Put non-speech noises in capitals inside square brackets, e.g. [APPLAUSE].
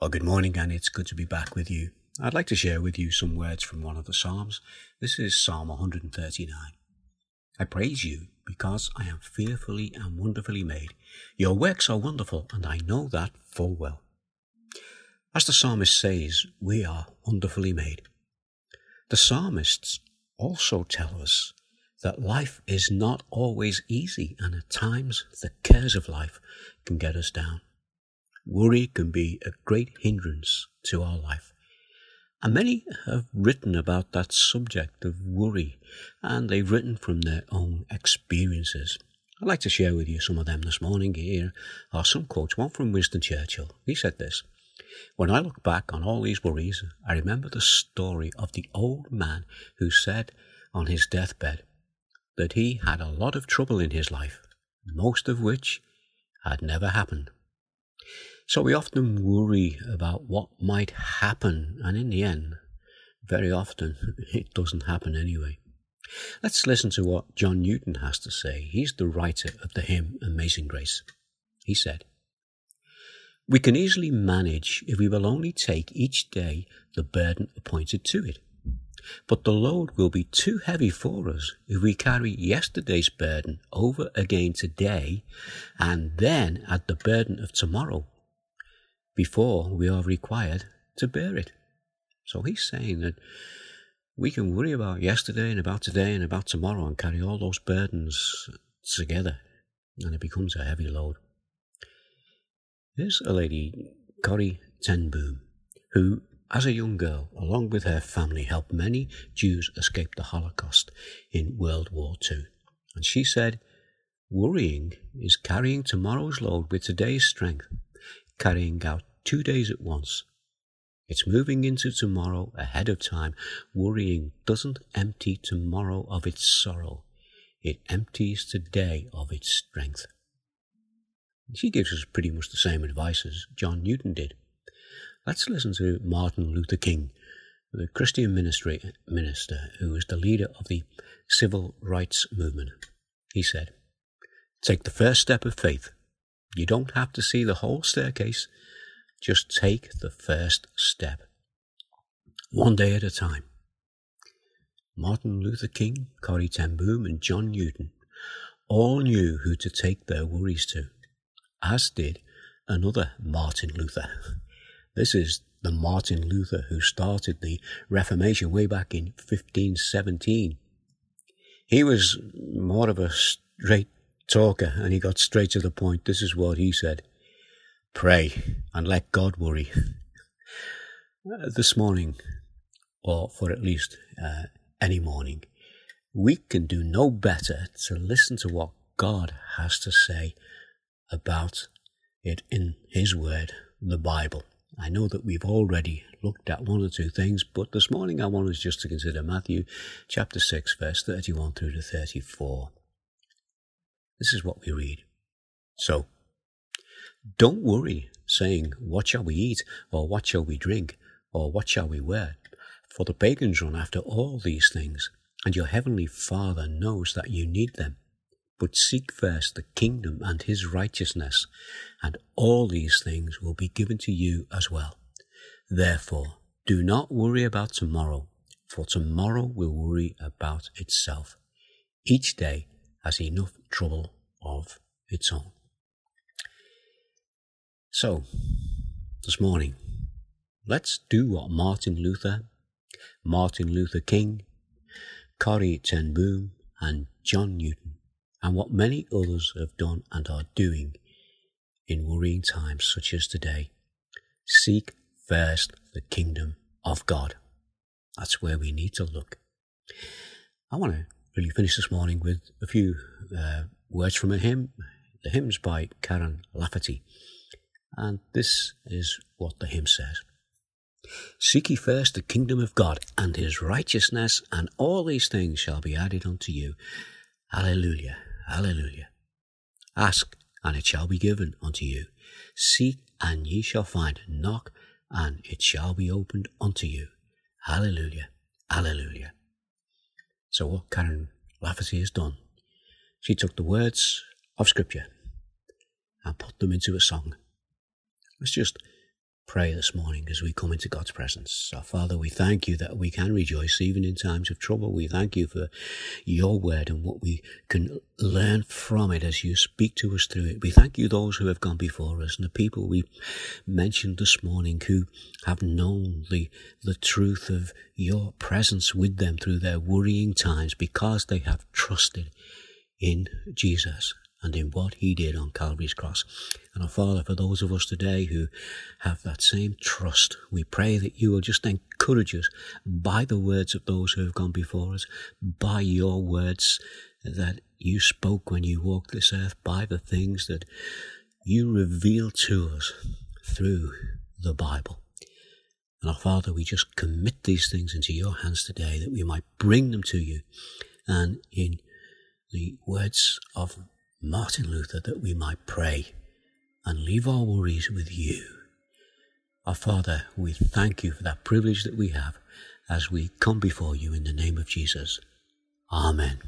Well, good morning, and it's good to be back with you. I'd like to share with you some words from one of the Psalms. This is Psalm 139. I praise you because I am fearfully and wonderfully made. Your works are wonderful, and I know that full well. As the psalmist says, we are wonderfully made. The psalmists also tell us that life is not always easy, and at times the cares of life can get us down. Worry can be a great hindrance to our life. And many have written about that subject of worry, and they've written from their own experiences. I'd like to share with you some of them this morning. Here are some quotes. One from Winston Churchill. He said this When I look back on all these worries, I remember the story of the old man who said on his deathbed that he had a lot of trouble in his life, most of which had never happened. So we often worry about what might happen, and in the end, very often [LAUGHS] it doesn't happen anyway. Let's listen to what John Newton has to say. He's the writer of the hymn Amazing Grace. He said, We can easily manage if we will only take each day the burden appointed to it. But the load will be too heavy for us if we carry yesterday's burden over again today and then add the burden of tomorrow before we are required to bear it. So he's saying that we can worry about yesterday and about today and about tomorrow and carry all those burdens together, and it becomes a heavy load. There's a lady, Corrie ten Boom, who, as a young girl, along with her family, helped many Jews escape the Holocaust in World War II. And she said, Worrying is carrying tomorrow's load with today's strength, carrying out two days at once. It's moving into tomorrow ahead of time. Worrying doesn't empty tomorrow of its sorrow. It empties today of its strength. She gives us pretty much the same advice as John Newton did. Let's listen to Martin Luther King, the Christian ministry minister who was the leader of the civil rights movement. He said, Take the first step of faith. You don't have to see the whole staircase. Just take the first step. One day at a time. Martin Luther King, Corrie ten Boom, and John Newton all knew who to take their worries to, as did another Martin Luther. This is the Martin Luther who started the Reformation way back in 1517. He was more of a straight talker and he got straight to the point. This is what he said pray and let God worry. Uh, this morning, or for at least uh, any morning, we can do no better to listen to what God has to say about it in His Word, the Bible. I know that we've already looked at one or two things, but this morning I want us just to consider Matthew chapter 6, verse 31 through to 34. This is what we read. So, don't worry, saying, What shall we eat? Or what shall we drink? Or what shall we wear? For the pagans run after all these things, and your heavenly Father knows that you need them. But seek first the kingdom and his righteousness, and all these things will be given to you as well. Therefore, do not worry about tomorrow, for tomorrow will worry about itself. Each day has enough trouble of its own. So, this morning, let's do what Martin Luther, Martin Luther King, Corrie ten Boom, and John Newton, and what many others have done and are doing in worrying times such as today. Seek first the kingdom of God. That's where we need to look. I want to really finish this morning with a few uh, words from a hymn. The hymn's by Karen Lafferty. And this is what the hymn says. Seek ye first the kingdom of God and his righteousness, and all these things shall be added unto you. Alleluia, alleluia. Ask, and it shall be given unto you. Seek, and ye shall find. Knock, and it shall be opened unto you. Hallelujah, hallelujah. So what Karen Lafferty has done, she took the words of Scripture and put them into a song. Let's just pray this morning as we come into God's presence. Our Father, we thank you that we can rejoice even in times of trouble. We thank you for your word and what we can learn from it as you speak to us through it. We thank you those who have gone before us and the people we mentioned this morning who have known the, the truth of your presence with them through their worrying times because they have trusted in Jesus and in what he did on Calvary's cross. And our Father, for those of us today who have that same trust, we pray that you will just encourage us by the words of those who have gone before us, by your words that you spoke when you walked this earth, by the things that you reveal to us through the Bible. And our Father, we just commit these things into your hands today that we might bring them to you and in the words of Martin Luther that we might pray and leave our worries with you. Our Father, we thank you for that privilege that we have as we come before you in the name of Jesus. Amen.